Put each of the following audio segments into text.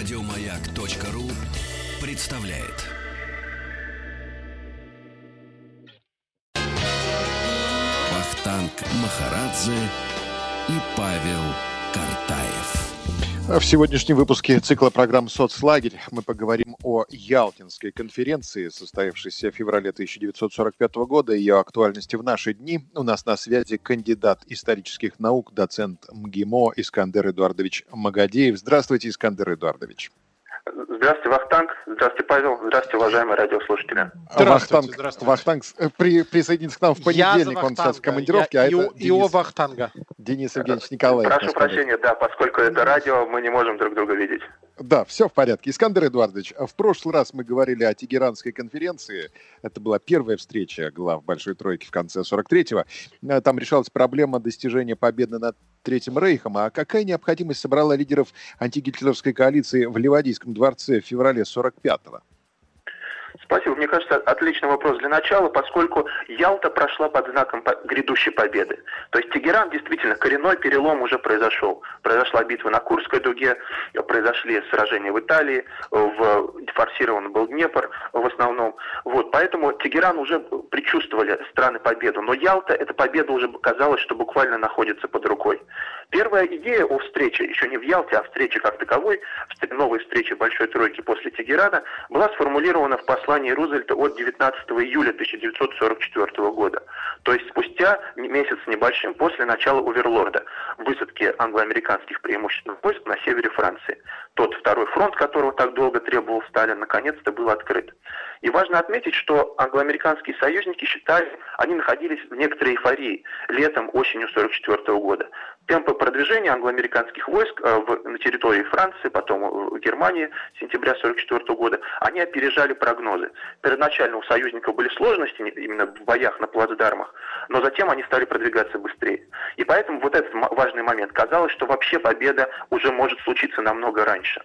Радиомаяк.ру представляет. Вахтанг Махарадзе и Павел Картаев. В сегодняшнем выпуске цикла программ «Соцлагерь» мы поговорим о Ялтинской конференции, состоявшейся в феврале 1945 года, и ее актуальности в наши дни. У нас на связи кандидат исторических наук, доцент МГИМО Искандер Эдуардович Магадеев. Здравствуйте, Искандер Эдуардович. Здравствуйте, Вахтанг. Здравствуйте, Павел. Здравствуйте, уважаемые радиослушатели. Здравствуйте, Вахтанг, здравствуйте. Вахтанг при, присоединится к нам в понедельник, он сейчас в командировке, я, а и, это и Денис, Вахтанга. Денис Евгеньевич Николаев. Прошу прощения, да, поскольку это радио, мы не можем друг друга видеть. Да, все в порядке. Искандер Эдуардович, в прошлый раз мы говорили о Тегеранской конференции. Это была первая встреча глав Большой Тройки в конце 43-го. Там решалась проблема достижения победы над Третьим Рейхом. А какая необходимость собрала лидеров антигитлеровской коалиции в Ливадийском дворце в феврале 45-го? Спасибо. Мне кажется, отличный вопрос для начала, поскольку Ялта прошла под знаком грядущей победы. То есть Тегеран действительно коренной перелом уже произошел. Произошла битва на Курской дуге, произошли сражения в Италии, в форсирован был Днепр в основном. Вот, поэтому Тегеран уже предчувствовали страны победу, но Ялта, эта победа уже казалось, что буквально находится под рукой. Первая идея о встрече, еще не в Ялте, а встрече как таковой, новой встрече Большой Тройки после Тегерана, была сформулирована в послании Рузвельта от 19 июля 1944 года. То есть спустя месяц небольшим после начала Уверлорда, высадки англо-американских преимущественных войск на севере Франции. Тот второй фронт, которого так долго требовал Сталин, наконец-то был открыт. И важно отметить, что англо-американские союзники считали, они находились в некоторой эйфории летом, осенью 1944 года. Темпы продвижения англо-американских войск э, в, на территории Франции, потом в Германии сентября 1944 года, они опережали прогнозы. Первоначально у союзников были сложности именно в боях на плацдармах, но затем они стали продвигаться быстрее. И поэтому вот этот важный момент. Казалось, что вообще победа уже может случиться намного раньше.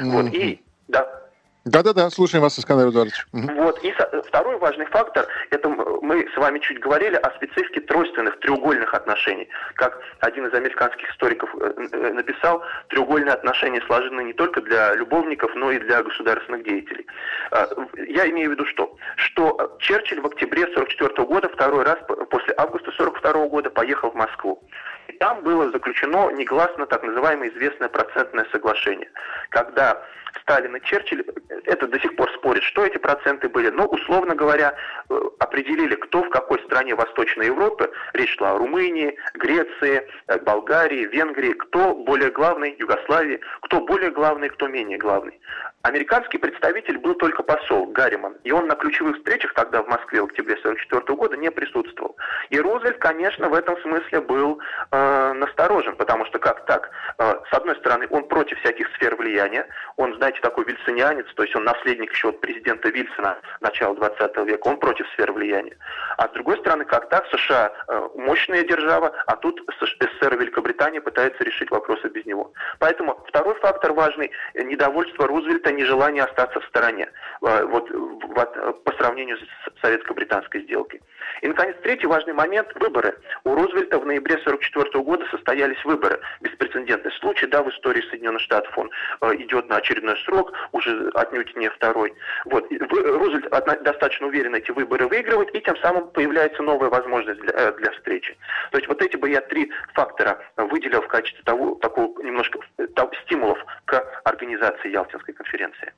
Mm-hmm. Вот, и, да, да-да-да, слушаем вас, Искандер Эдуардович. Вот. И второй важный фактор, это мы с вами чуть говорили о специфике тройственных, треугольных отношений. Как один из американских историков э, э, написал, треугольные отношения сложены не только для любовников, но и для государственных деятелей. А, я имею в виду что? Что Черчилль в октябре 1944 года, второй раз после августа 1942 года, поехал в Москву. И там было заключено негласно так называемое известное процентное соглашение, когда Сталин и Черчилль, это до сих пор спорят, что эти проценты были, но, условно говоря, э, определили, кто в какой стране Восточной Европы, речь шла о Румынии, Греции, э, Болгарии, Венгрии, кто более главный, Югославии, кто более главный, кто менее главный. Американский представитель был только посол Гарриман, и он на ключевых встречах тогда в Москве в октябре 1944 года не присутствовал. И Рузвельт, конечно, в этом смысле был э, насторожен, потому что как так? Э, с одной стороны, он против всяких сфер влияния, он, знаете, такой вильсонианец, то есть он наследник еще от президента Вильсона начала 20 века, он против сфер влияния. А с другой стороны, как так? США э, мощная держава, а тут СССР и Великобритания пытаются решить вопросы без него. Поэтому второй фактор важный – недовольство Рузвельта нежелание остаться в стороне э, вот, вот, по сравнению с советско-британской сделкой. И, наконец, третий важный момент – выборы. У Рузвельта в ноябре 1944 года состоялись выборы. Беспрецедентный случай, да, в истории Соединенных Штатов он э, идет на очередной срок, уже отнюдь не второй. Вот. Рузвельт достаточно уверенно эти выборы выигрывает, и тем самым появляется новая возможность для, э, для встречи. То есть вот эти бы я три фактора выделил в качестве того, такого немножко того, стимулов к организации Ялтинской конференции.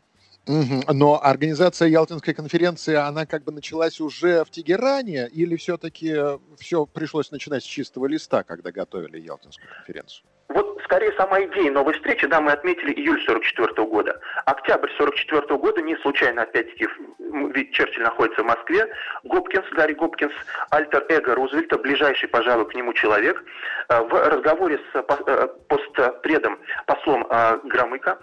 Но организация Ялтинской конференции, она как бы началась уже в Тегеране, или все-таки все пришлось начинать с чистого листа, когда готовили Ялтинскую конференцию? Вот скорее сама идея новой встречи, да, мы отметили июль 44 года. Октябрь 44 года, не случайно, опять-таки, ведь Черчилль находится в Москве, Гопкинс, Гарри Гопкинс, альтер-эго Рузвельта, ближайший, пожалуй, к нему человек, э, в разговоре с э, постпредом, послом э, Громыко,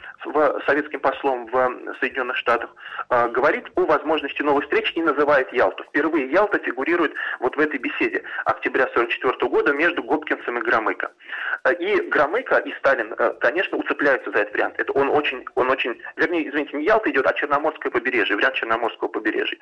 советским послом в Соединенных Штатах, говорит о возможности новой встречи и называет Ялту. Впервые Ялта фигурирует вот в этой беседе октября 44 года между Гопкинсом и Громыко. И Громыко Германика и Сталин, э, конечно, уцепляются за этот вариант. Это он очень, он очень, вернее, извините, не Ялта идет, а Черноморское побережье, вариант Черноморского побережья.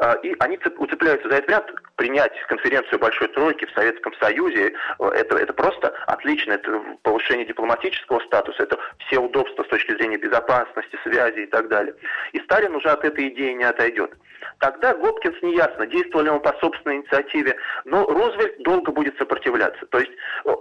Э, и они уцепляются за этот вариант. Принять конференцию Большой Тройки в Советском Союзе, это, это просто отлично, это повышение дипломатического статуса, это все удобства с точки зрения безопасности, связи и так далее. И Сталин уже от этой идеи не отойдет. Тогда Гопкинс неясно, действовал ли он по собственной инициативе, но Рузвельт долго будет сопротивляться. То есть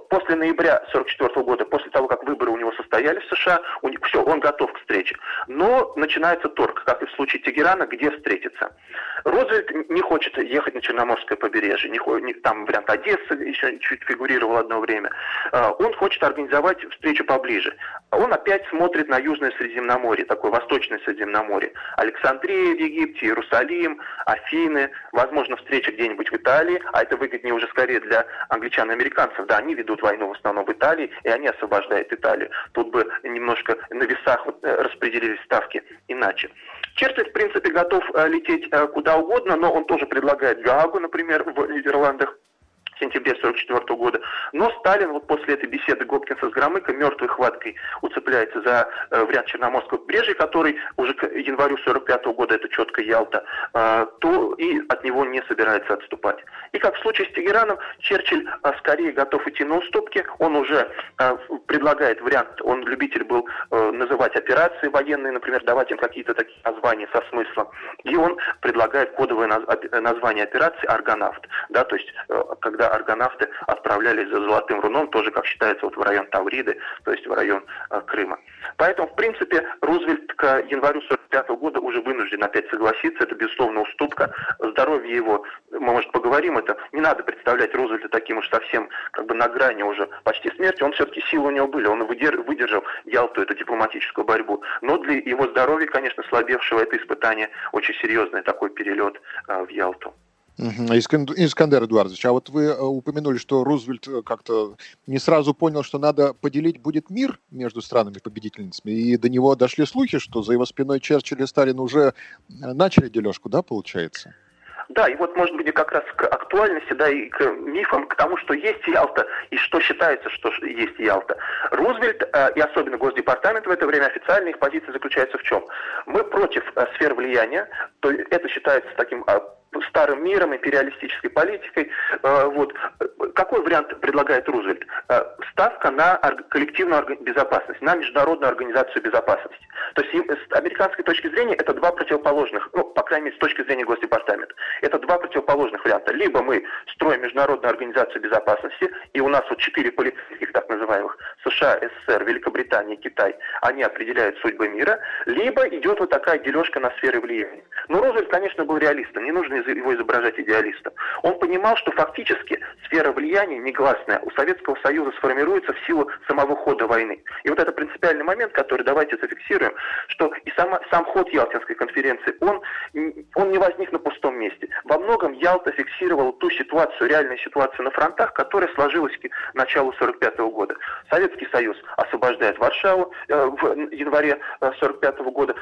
после ноября 1944 года, после того, как выборы у него состоялись в США, у него, все, он готов к встрече. Но начинается торг, как и в случае Тегерана, где встретиться. Рузвельт не хочет ехать на Черноморское побережье, не, не, там вариант Одессы еще чуть фигурировал одно время. А, он хочет организовать встречу поближе. Он опять смотрит на Южное Средиземноморье, такое Восточное Средиземноморье. Александрия в Египте, Иерусалим, Афины, возможно, встреча где-нибудь в Италии, а это выгоднее уже скорее для англичан и американцев. Да, они ведут войну в основном в Италии, и они освобождают Италию. Тут бы немножко на весах э, распределились ставки иначе. Черчилль, в принципе, готов э, лететь э, куда угодно, но он тоже предлагает Гаагу, например, в Нидерландах сентябре 1944 года. Но Сталин вот после этой беседы Гопкинса с Громыко мертвой хваткой уцепляется за э, вариант Черноморского побережья, который уже к январю 1945 года, это четко Ялта, э, то и от него не собирается отступать. И как в случае с Тегераном, Черчилль э, скорее готов идти на уступки, он уже э, предлагает вариант, он любитель был э, называть операции военные, например, давать им какие-то такие названия со смыслом, и он предлагает кодовое наз название операции «Аргонавт», да, то есть э, когда когда аргонавты отправлялись за Золотым Руном, тоже, как считается, вот в район Тавриды, то есть в район э, Крыма. Поэтому, в принципе, Рузвельт к январю 1945 года уже вынужден опять согласиться, это, безусловно, уступка. Здоровье его, мы, может, поговорим, это не надо представлять Рузвельта таким уж совсем как бы на грани уже почти смерти, он все-таки силы у него были, он выдержал Ялту, эту дипломатическую борьбу. Но для его здоровья, конечно, слабевшего это испытание очень серьезный такой перелет э, в Ялту. Искандер Эдуардович, а вот вы э, упомянули, что Рузвельт э, как-то не сразу понял, что надо поделить будет мир между странами-победительницами, и до него дошли слухи, что за его спиной Черчилль и Сталин уже э, начали дележку, да, получается? Да, и вот, может быть, как раз к актуальности, да, и к мифам, к тому, что есть Ялта, и что считается, что есть Ялта. Рузвельт, и особенно Госдепартамент в это время, официальная их позиция заключается в чем? Мы против сфер влияния, то это считается таким старым миром, империалистической политикой. Э, вот. Какой вариант предлагает Рузвельт? Э, ставка на коллективную безопасность, на международную организацию безопасности. То есть с американской точки зрения это два противоположных, ну, по крайней мере, с точки зрения Госдепартамента, это два противоположных варианта. Либо мы строим международную организацию безопасности, и у нас вот четыре полицейских так называемых, США, СССР, Великобритания, Китай, они определяют судьбы мира, либо идет вот такая дележка на сферы влияния. Но Рузвельт, конечно, был реалистом, не нужно его изображать идеалистом. Он понимал, что фактически сфера влияния негласная у Советского Союза сформируется в силу самого хода войны. И вот это принципиальный момент, который давайте зафиксируем, что и сама, сам ход Ялтинской конференции, он, он не возник на пустом месте. Во многом Ялта фиксировала ту ситуацию, реальную ситуацию на фронтах, которая сложилась к началу 1945 года. Советский Союз освобождает Варшаву э, в январе 1945 э, года,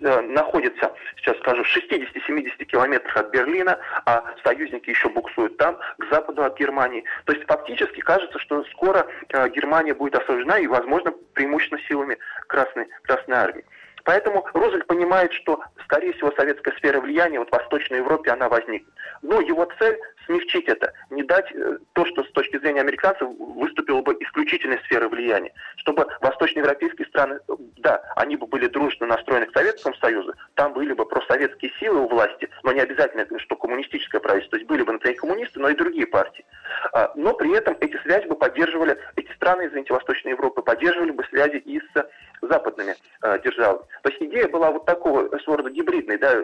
э, находится, сейчас скажу, в 60-70 километрах от Берлина, а союзники еще буксуют там, к западу от Германии. То есть фактически кажется, что скоро э, Германия будет освобождена и, возможно, преимущественно силами Красной, Красной Армии. Поэтому Рузвельт понимает, что, скорее всего, советская сфера влияния вот в Восточной Европе, она возникнет. Но его цель смягчить это, не дать э, то, что с точки зрения американцев выступило бы исключительной сферой влияния. Чтобы восточноевропейские страны, да, они бы были дружно настроены к Советскому Союзу, там были бы просоветские силы у власти, но не обязательно, что коммунистическое правительство, то есть были бы, например, коммунисты, но и другие партии. А, но при этом эти связи бы поддерживали, эти страны, извините, Восточной Европы поддерживали бы связи и с западными э, державами. То есть идея была вот такого сорта гибридной, да,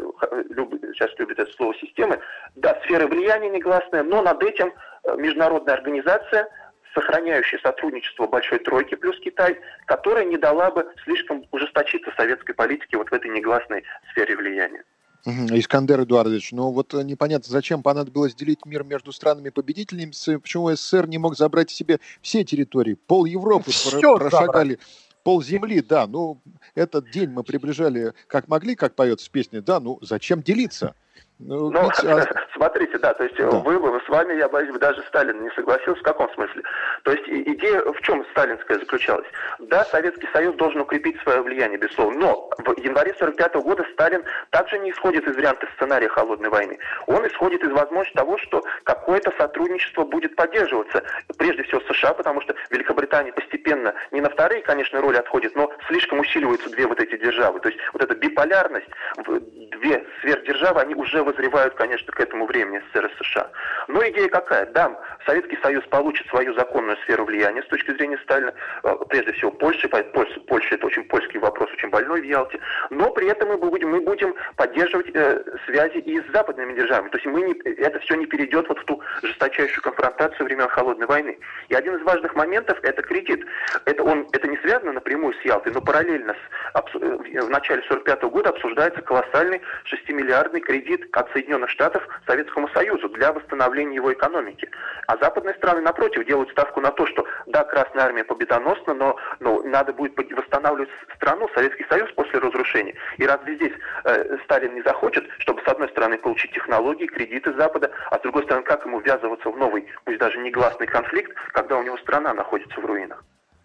люб, сейчас любят это слово системы, да, сферы влияния негласная, но над этим э, международная организация, сохраняющая сотрудничество Большой Тройки плюс Китай, которая не дала бы слишком ужесточиться советской политике вот в этой негласной сфере влияния. Искандер Эдуардович, ну вот э, непонятно, зачем понадобилось делить мир между странами-победителями, почему СССР не мог забрать себе все территории, пол Европы Все прошагали, пол земли, да, ну этот день мы приближали как могли, как поется в песне, да, ну зачем делиться? Ну, ну ведь, а... смотрите, да, то есть да. Вы, вы, с вами, я боюсь, даже Сталин не согласился. В каком смысле? То есть идея в чем сталинская заключалась? Да, Советский Союз должен укрепить свое влияние, безусловно, но в январе 45 -го года Сталин также не исходит из варианта сценария холодной войны. Он исходит из возможности того, что какое-то сотрудничество будет поддерживаться. Прежде всего США, потому что Великобритания постепенно не на вторые, конечно, роли отходит, но слишком усиливаются две вот эти державы. То есть вот эта биполярность, две сверхдержавы, они уже вызревают, конечно, к этому времени СССР и США. Но идея какая? Да, Советский Союз получит свою законную сферу влияния с точки зрения Сталина, э, прежде всего Польши, Польша, Польша это очень польский вопрос, очень больной в Ялте, но при этом мы будем, мы будем поддерживать э, связи и с западными державами. То есть мы не, это все не перейдет вот в ту жесточайшую конфронтацию времен Холодной войны. И один из важных моментов – это кредит. Это, он, это не связано напрямую с Ялтой, но параллельно с, э, в начале 45 года обсуждается колоссальный 6-миллиардный кредит от Соединенных Штатов Советскому Союзу для восстановления его экономики. А западные страны, напротив, делают ставку на то, что да, Красная Армия победоносна, но, но надо будет восстанавливать страну, Советский Союз после разрушения. И разве здесь э, Сталин не захочет, чтобы с одной стороны получить технологии, кредиты Запада, а с другой стороны, как ему ввязываться в новый, пусть даже негласный конфликт, когда у него страна находится в руинах?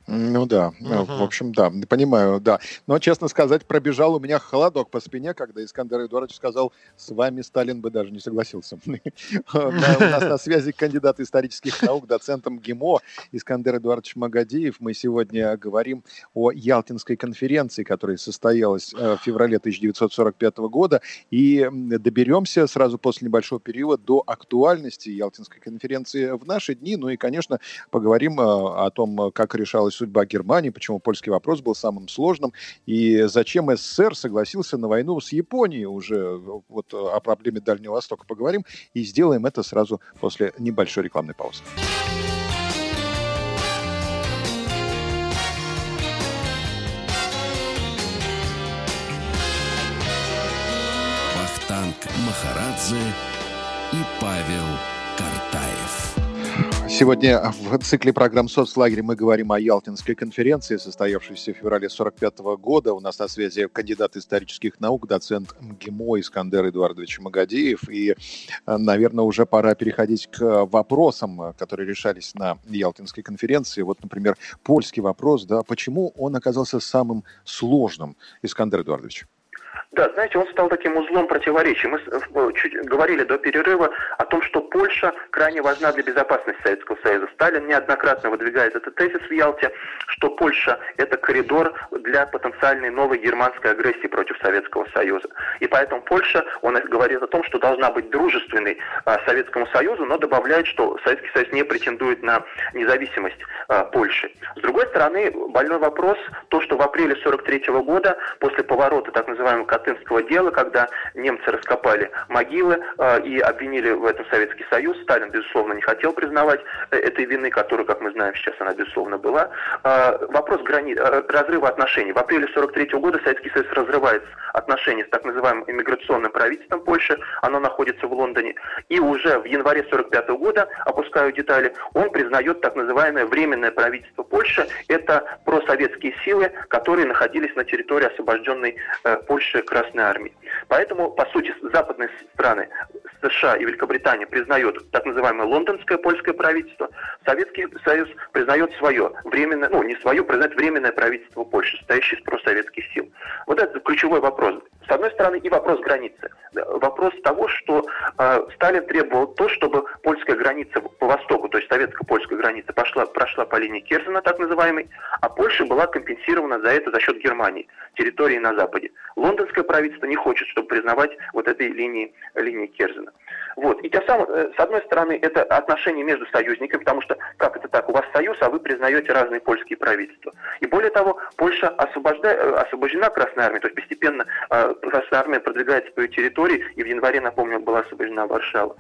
Ну да, угу. в общем, да, понимаю, да. Но, честно сказать, пробежал у меня холодок по спине, когда Искандер Эдуардович сказал, с вами Сталин бы даже не согласился. У нас на связи кандидат исторических наук, доцент ГИМО Искандер Эдуардович Магадиев. Мы сегодня говорим о Ялтинской конференции, которая состоялась э, в феврале 1945 года, и доберемся сразу после небольшого периода до актуальности Ялтинской конференции в наши дни. Ну и, конечно, поговорим э, о том, как решалась судьба Германии, почему польский вопрос был самым сложным, и зачем СССР согласился на войну с Японией уже вот о проблеме Дальнего Востока поговорим, и сделаем это сразу после небольшой рекламной паузы. Вахтанг Махарадзе и Павел. Сегодня в цикле программ «Соцлагерь» мы говорим о Ялтинской конференции, состоявшейся в феврале 1945 года. У нас на связи кандидат исторических наук, доцент МГИМО Искандер Эдуардович Магадеев. И, наверное, уже пора переходить к вопросам, которые решались на Ялтинской конференции. Вот, например, польский вопрос, да, почему он оказался самым сложным, Искандер Эдуардович? Да, знаете, он стал таким узлом противоречий. Мы э, чуть говорили до перерыва о том, что Польша крайне важна для безопасности Советского Союза. Сталин неоднократно выдвигает этот тезис в Ялте, что Польша – это коридор для потенциальной новой германской агрессии против Советского Союза. И поэтому Польша, он говорит о том, что должна быть дружественной а, Советскому Союзу, но добавляет, что Советский Союз не претендует на независимость а, Польши. С другой стороны, больной вопрос, то, что в апреле 1943 года, после поворота так называемого Катынского дела, когда немцы раскопали могилы э, и обвинили в этом Советский Союз. Сталин, безусловно, не хотел признавать э, этой вины, которая, как мы знаем, сейчас она, безусловно, была. Э, вопрос грани... разрыва отношений. В апреле 1943 года Советский Союз разрывает отношения с так называемым иммиграционным правительством Польши. Оно находится в Лондоне. И уже в январе 1945 года, опускаю детали, он признает так называемое временное правительство Польши. Это просоветские силы, которые находились на территории освобожденной э, Польши Красной Армии. Поэтому, по сути, западные страны, США и Великобритания признают так называемое лондонское польское правительство, Советский Союз признает свое временное, ну не свое, признает временное правительство Польши, состоящее из просоветских сил. Вот это ключевой вопрос. С одной стороны, и вопрос границы. Вопрос того, что э, Сталин требовал то, чтобы польская граница по востоку, то есть советско-польская граница, пошла, прошла по линии Керзена, так называемой, а Польша была компенсирована за это за счет Германии, территории на западе. Лондонское правительство не хочет, чтобы признавать вот этой линии, линии Керзена. Вот. И тем самым, э, с одной стороны, это отношения между союзниками, потому что как это так, у вас союз, а вы признаете разные польские правительства. И более того, Польша. Э, освобождена Красной Армией, то есть постепенно э, Красная Армия продвигает свою территорию, и в январе, напомню, была освобождена Варшава.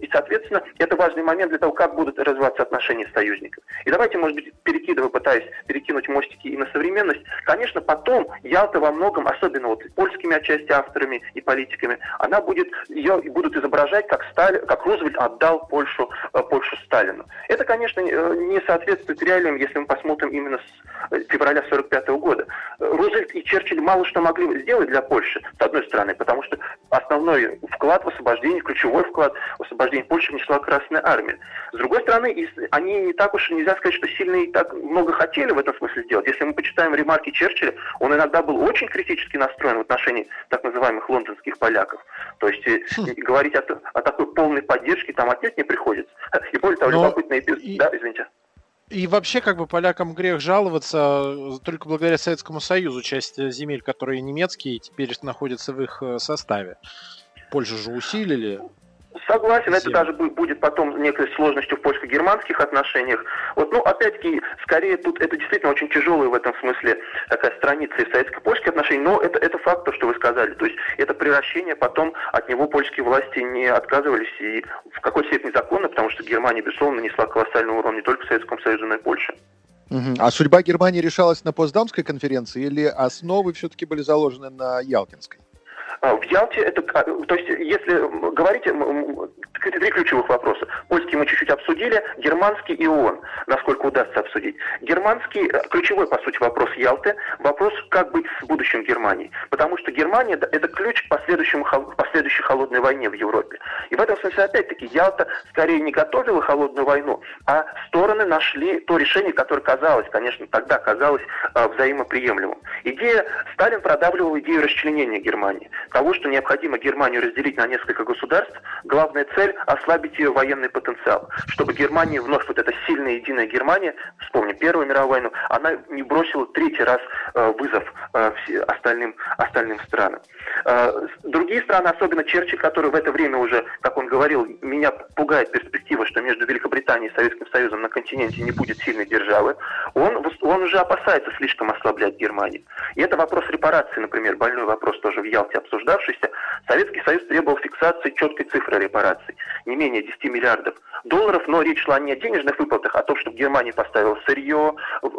И, соответственно, это важный момент для того, как будут развиваться отношения с союзниками. И давайте, может быть, перекидывая, пытаясь перекинуть мостики и на современность, конечно, потом Ялта во многом, особенно вот польскими отчасти авторами и политиками, она будет, ее будут изображать как, Сталин, как Рузвельт отдал Польшу, э, Польшу Сталину. Это, конечно, не соответствует реалиям, если мы посмотрим именно с февраля 1945 года. Рузвельт и Черчилль мало что могли сделать для Польши, с одной стороны, потому что основной вклад в освобождение, ключевой вклад в освобождение Польши внесла Красная Армия. С другой стороны, они не так уж нельзя сказать, что сильно и так много хотели в этом смысле сделать. Если мы почитаем ремарки Черчилля, он иногда был очень критически настроен в отношении так называемых лондонских поляков. То есть хм. говорить о, о такой полной поддержке там отнюдь не приходится. И более того, Но... любопытный эпизод... И... Да, извините. И вообще, как бы полякам грех жаловаться, только благодаря Советскому Союзу часть земель, которые немецкие, теперь находятся в их э, составе. Польшу же усилили. Согласен, это даже будет потом некой сложностью в польско-германских отношениях. Вот, ну, опять-таки, скорее тут это действительно очень тяжелая в этом смысле такая страница из советско-польских отношений, но это, это факт, то, что вы сказали. То есть это превращение, потом от него польские власти не отказывались, и в какой степени законно, потому что Германия, безусловно, нанесла колоссальный урон не только Советскому Союзу, но и Польше. А судьба Германии решалась на Потсдамской конференции или основы все-таки были заложены на Ялтинской? А, в Ялте это, то есть, если говорить, три ключевых вопроса. Польский мы чуть-чуть обсудили, германский и ООН, насколько удастся обсудить. Германский, э, ключевой, по сути, вопрос Ялты, вопрос, как быть с будущим Германии. Потому что Германия – это ключ к последующему, последующей холодной войне в Европе. И в этом смысле, опять-таки, Ялта скорее не готовила холодную войну, а стороны нашли то решение, которое казалось, конечно, тогда казалось э, взаимоприемлемым. Идея, Сталин продавливал идею расчленения Германии того, что необходимо Германию разделить на несколько государств, главная цель – ослабить ее военный потенциал, чтобы Германия, вновь вот эта сильная единая Германия, вспомним Первую мировую войну, она не бросила третий раз э, вызов э, остальным, остальным странам. Э, другие страны, особенно Черчилль, который в это время уже, как он говорил, меня пугает перспектива, что между Великобританией и Советским Союзом на континенте не будет сильной державы, он, он уже опасается слишком ослаблять Германию. И это вопрос репарации, например, больной вопрос тоже в Ялте обсуждавшийся, Советский Союз требовал фиксации четкой цифры репараций, не менее 10 миллиардов долларов, но речь шла не о денежных выплатах, а о том, чтобы Германия поставила сырье,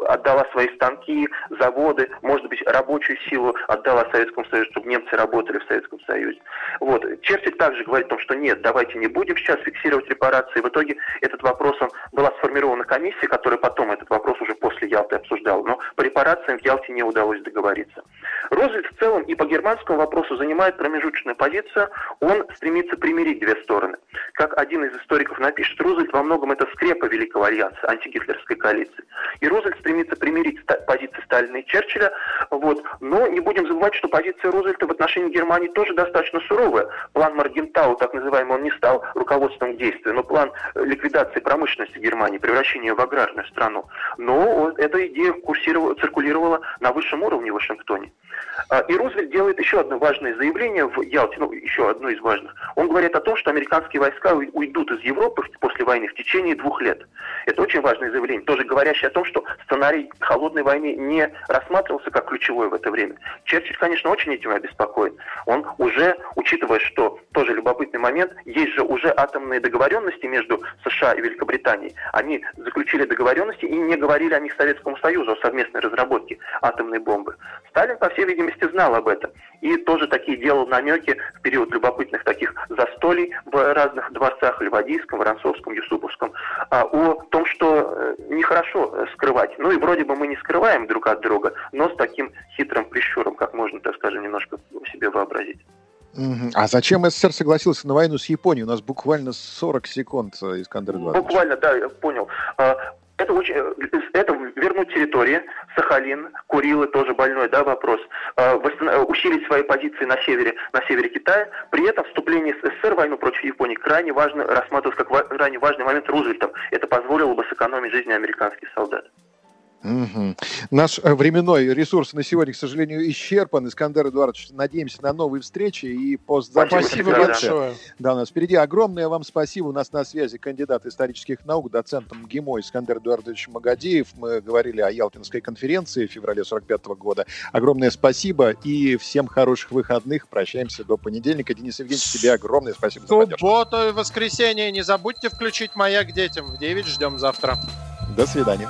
отдала свои станки, заводы, может быть, рабочую силу отдала Советскому Союзу, чтобы немцы работали в Советском Союзе. Вот. Черчилль также говорит о том, что нет, давайте не будем сейчас фиксировать репарации. В итоге этот вопрос, он, была сформирована комиссия, которая потом этот вопрос уже после Ялты обсуждала, но по репарациям в Ялте не удалось договориться. Рузвельт в целом и по германскому вопросу занимает промежуточную позицию, он стремится примирить две стороны. Как один из историков напишет, Рузвельт во многом это скрепа Великого Альянса, антигитлерской коалиции. И Рузвельт стремится примирить позиции Сталина и Черчилля, вот. но не будем забывать, что позиция Рузвельта в отношении Германии тоже достаточно суровая. План Маргентау, так называемый, он не стал руководством к но план э, ликвидации промышленности Германии, превращения в аграрную страну. Но эта идея курсировала, циркулировала на высшем уровне в Вашингтоне. А, и Рузвельт делает еще одно важное заявление в Ялте, ну, еще одно из важных. Он говорит о том, что американские войска уйдут из Европы после войны в течение двух лет. Это очень важное заявление, тоже говорящее о том, что сценарий холодной войны не рассматривался как ключевой в это время. Черчилль, конечно, очень этим обеспокоен. Он уже, учитывая, что тоже любопытный момент, есть же уже атомные договоренности между США и Великобританией. Они заключили договоренности и не говорили о них Советскому Союзу, о совместной разработке атомной бомбы. Сталин, по всей видимости, знал об этом. И тоже такие делал намеки в период любопытных таких застолий в разных дворцах Ливадийском, Воронцовском, Юсуповском, а, о том, что нехорошо э, скрывать. Ну и вроде бы мы не скрываем друг от друга, но с таким хитрым прищуром, как можно, так скажем, немножко себе вообразить. А зачем СССР согласился на войну с Японией? У нас буквально 40 секунд, э, Искандер Эдуардович. Буквально, да, я понял. А, это, очень, э, это вернуть территории, Сахалин, Курилы, тоже больной да, вопрос, а, усилить свои позиции на севере, на севере Китая, при этом вступление СССР в войну против Японии крайне важно рассматривалось как крайне важный момент Рузвельтом. Это позволило бы сэкономить жизни американских солдат. Угу. Наш э, временной ресурс на сегодня, к сожалению, исчерпан. Искандер Эдуардович, надеемся на новые встречи и постзапись. Спасибо большое. Да, у нас впереди огромное вам спасибо. У нас на связи кандидат исторических наук, доцент МГИМО Искандер Эдуардович Магадеев. Мы говорили о Ялтинской конференции в феврале 45 года. Огромное спасибо и всем хороших выходных. Прощаемся до понедельника. Денис Евгеньевич, тебе огромное спасибо за поддержку. Субботу и воскресенье. Не забудьте включить «Маяк детям». В 9 ждем завтра. До свидания.